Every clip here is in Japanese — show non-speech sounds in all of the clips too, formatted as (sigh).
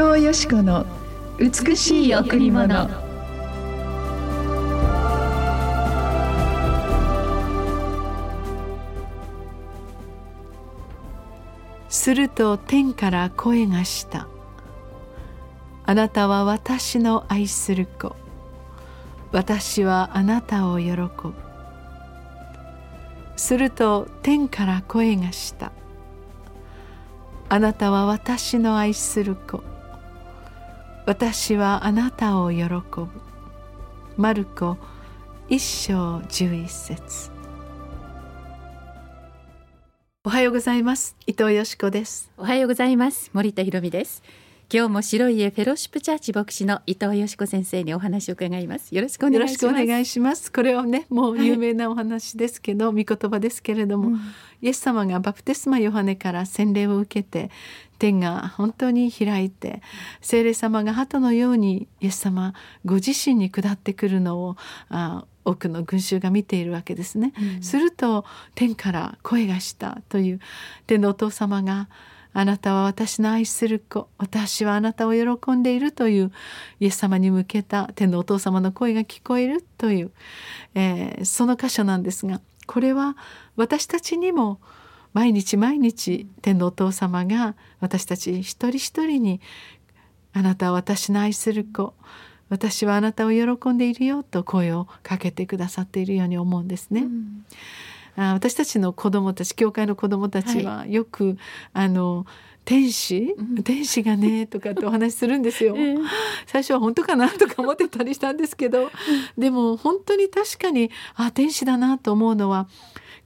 藤よし子の美しい贈り物。すると天から声がした。あなたは私の愛する子。私はあなたを喜ぶ。すると天から声がした。あなたは私の愛する子。私はあなたを喜ぶ。マルコ一章十一節。おはようございます。伊藤よしこです。おはようございます。森田博美です。今日も白い家フェロシップチャーチ牧師の伊藤よしこ先生にお話を伺います。よろしくお願いします。よろしくお願いします。これはねもう有名なお話ですけど、はい、御言葉ですけれども、うん、イエス様がバプテスマヨハネから洗礼を受けて天が本当に開いて聖霊様が鳩のようにイエス様ご自身に下ってくるのをあ多くの群衆が見ているわけですね、うん、すると天から声がしたという天のお父様が「あなたは私の愛する子私はあなたを喜んでいるというイエス様に向けた天のお父様の声が聞こえるという、えー、その箇所なんですがこれは私たちにも毎日毎日天のお父様が私たち一人一人に「あなたは私の愛する子私はあなたを喜んでいるよ」と声をかけてくださっているように思うんですね。うんあ私たちの子供たち教会の子供たちはよく、はい、あの天使、うん、天使がね (laughs) とかってお話しするんですよ、えー、最初は本当かなとか思ってたりしたんですけどでも本当に確かにあ天使だなと思うのは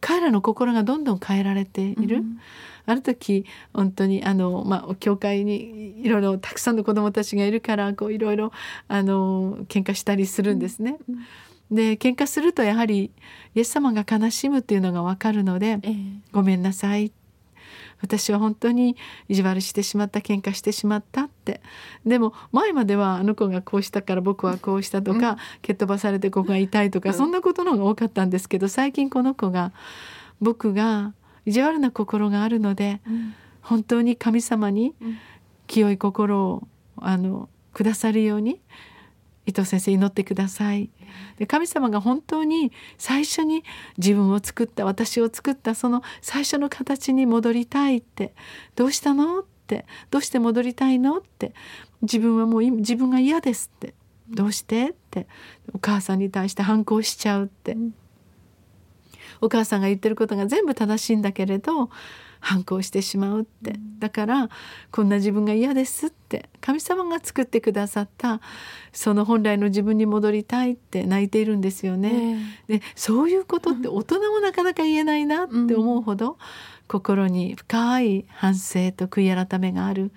彼らの心がどんどん変えられている。うん。ある時本当にあの、まあ、教会にいろいろたくさんの子どもたちがいるからこういろいろあの喧嘩したりするんですね。うんで喧嘩するとやはりイエス様が悲しむっていうのが分かるので「えー、ごめんなさい」私は本当に意地悪してしまった喧嘩してしまったって。でも前まではあの子がこうしたから僕はこうしたとか、うん、蹴っ飛ばされてここが痛いとか、うん、そんなことの方が多かったんですけど最近この子が僕が意地悪な心があるので、うん、本当に神様に清い心をあのくださるように伊藤先生祈ってくださいで神様が本当に最初に自分を作った私を作ったその最初の形に戻りたいってどうしたのってどうして戻りたいのって自分はもう自分が嫌ですってどうしてってお母さんに対して反抗しちゃうって、お母さんが言ってることが全部正しいんだけれど反抗してしまうってだからこんな自分が嫌ですって神様が作ってくださったその本来の自分に戻りたいって泣いているんですよね。でそういうことって大人もなかなか言えないなって思うほど、心に深い反省と悔い改めがある。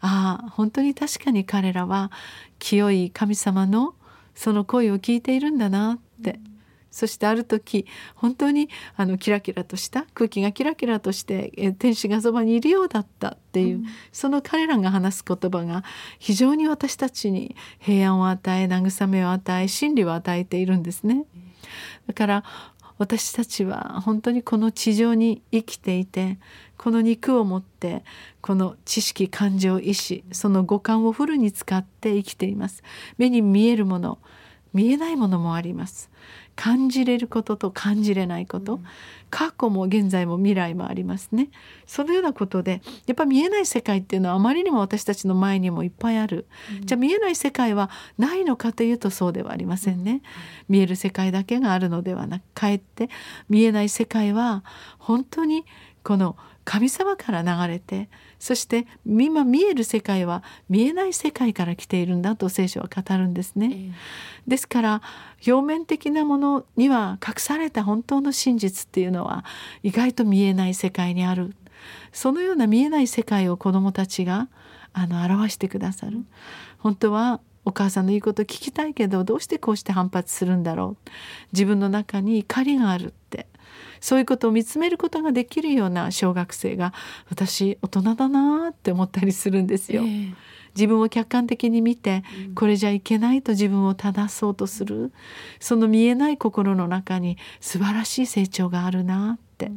ああ本当に確かに彼らは清い神様のその声を聞いているんだなってそしてある時本当にあのキラキラとした空気がキラキラとしてえ天使がそばにいるようだったっていう、うん、その彼らが話す言葉が非常に私たちに平安を与え慰めを与え真理を与えているんですね。だから私たちは本当にこの地上に生きていてこの肉を持ってこの知識感情意志その五感をフルに使って生きています。目に見えるもの見えないものもあります感じれることと感じれないこと、うん、過去も現在も未来もありますね。そのようなことでやっぱ見えない世界っていうのはあまりにも私たちの前にもいっぱいある、うん、じゃあ見えない世界はないのかというとそうではありませんね、うん、見える世界だけがあるのではなくかえって見えない世界は本当にこの神様から流れてそして今見える世界は見えない世界から来ているんだと聖書は語るんですね。えー、ですから表面的なものには隠された本当の真実っていうのは意外と見えない世界にあるそのような見えない世界を子どもたちがあの表してくださる。本当はお母さんの言うこと聞きたいけどどうしてこうして反発するんだろう自分の中に怒りがあるってそういうことを見つめることができるような小学生が私大人だなって思ったりするんですよ。えー、自分を客観的に見て、これじゃいけないと自分を正そうとするその見えない心の中に素晴らしい成長があるなって。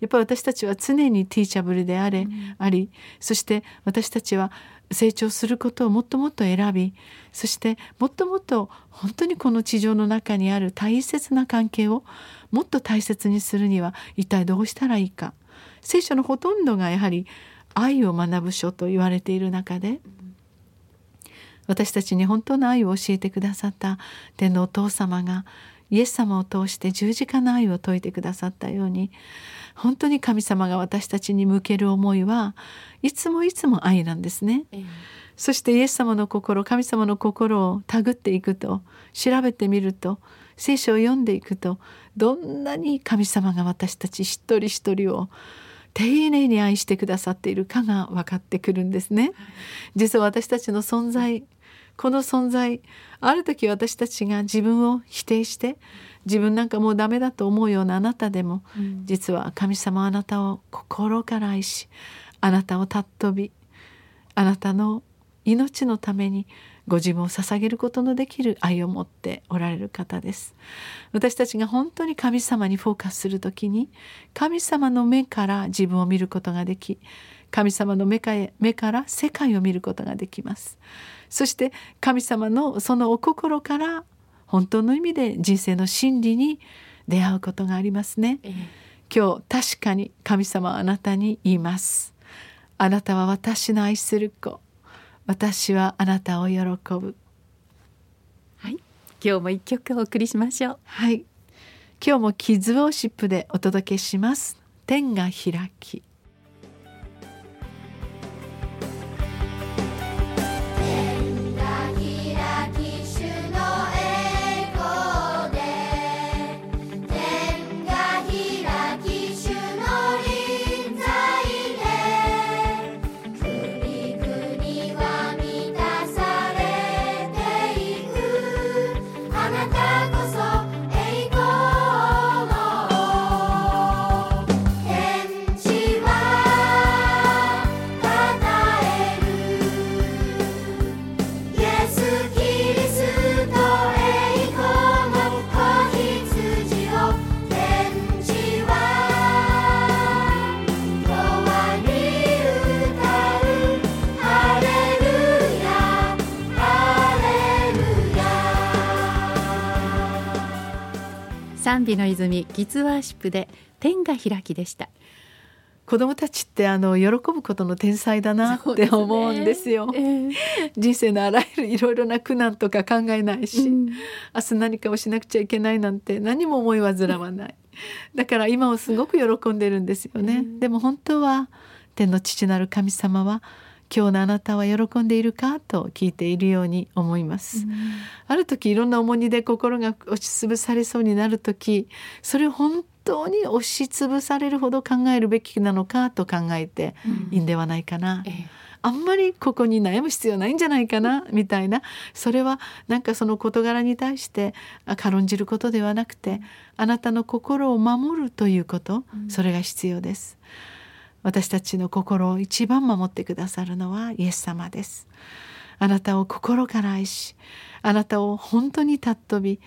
やっぱり私たちは常にティーチャブルであれ、ありそして私たちは成長することをもっともっと選びそしてもっともっと本当にこの地上の中にある大切な関係をもっと大切にするには一体どうしたらいいか。聖書のほとんどがやはり愛を学ぶ書と言われている中で私たちに本当の愛を教えてくださった天のお父様がイエス様を通して十字架の愛を説いてくださったように本当に神様が私たちに向ける思いはいつもいつも愛なんですね。ええそしてイエス様の心神様の心を手繰っていくと調べてみると聖書を読んでいくとどんなに神様が私たち一人一人を丁寧に愛してくださっているかが分かってくるんですね。実は私たちの存在この存在ある時私たちが自分を否定して自分なんかもうダメだと思うようなあなたでもうん。実は神様はあなたを心から愛しあなたを尊びあなたの命のためにご自分を捧げることのできる愛を持っておられる方です。私たちが本当に神様にフォーカスする時に神様の目から自分を見ることができ神様の目か目から世界を見ることができます。そして神様のそのお心から本当の意味で人生の真理に出会うことがありますね。ええ。今日確かに神様はあなたに言います。あなたは私の愛する子私はあなたを喜ぶ。はい。今日も一曲お送りしましょう。はい。今日もキッズウォーシップでお届けします。天が開き賛美の泉キッズワーシップで天が開きでした。子供たちってあの喜ぶことの天才だなって思うんですよ。ええ。人生のあらゆるいろいろな苦難とか考えないし、うん。明日何かをしなくちゃいけないなんて何も思い煩わない。だから今をすごく喜んでるんですよね、でも本当は天の父なる神様は今日のあなたは喜んでいるかと聞いているように思います、ある時いろんな重荷で心が押しつぶされそうになる時それを本当に押しつぶされるほど考えるべきなのかと考えていいんではないかな、ええ。あんまりここに悩む必要ないんじゃないかなみたいな。それはなんかその事柄に対してあ軽んじることではなくてあなたの心を守るということそれが必要です私たちの心を一番守ってくださるのはイエス様です。あなたを心から愛しあなたを本当に尊び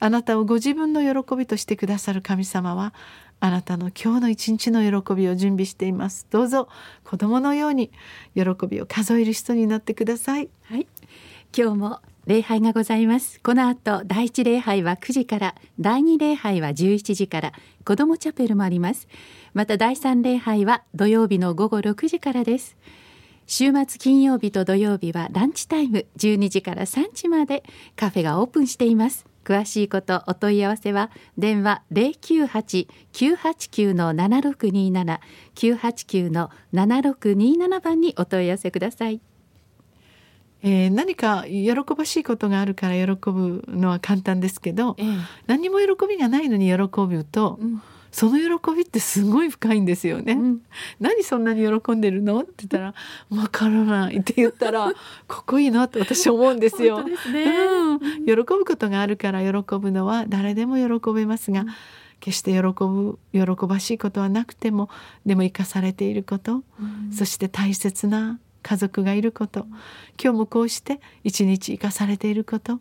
あなたをご自分の喜びとしてくださる神様はあなたの今日の一日の喜びを準備しています。どうぞ子供のように喜びを数える人になってください。はい。今日も礼拝がございます。この後第一礼拝は9時から第二礼拝は11時から子どもチャペルもあります。また第三礼拝は土曜日の午後6時からです。週末金曜日と土曜日はランチタイム12時から3時までカフェがオープンしています。詳しいことお問い合わせは電話098-989の7627 989の7627番にお問い合わせください。えー何か喜ばしいことがあるから喜ぶのは簡単ですけどええ。何も喜びがないのに喜ぶと、うんその喜びってすごい深いんですよね。うん何そんなに喜んでるの？って言ったら「わからない」って言ったら「(laughs) かっこいいな」って私思うんですよ。本当ですね。うん、喜ぶことがあるから喜ぶのは誰でも喜べますが、決して喜ぶ喜ばしいことはなくてもでも生かされていること、そして大切な家族がいること今日もこうして一日生かされていること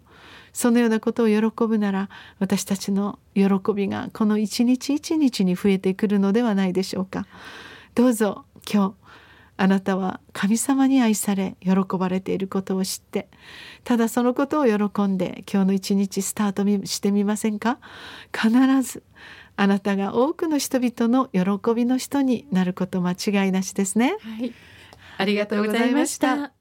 そのようなことを喜ぶなら私たちの喜びがこの一日一日に増えてくるのではないでしょうか。どうぞ今日あなたは神様に愛され喜ばれていることを知ってただそのことを喜んで今日の一日スタートしてみませんか？必ずあなたが多くの人々の喜びの人になること間違いなしですね。はい、ありがとうございました。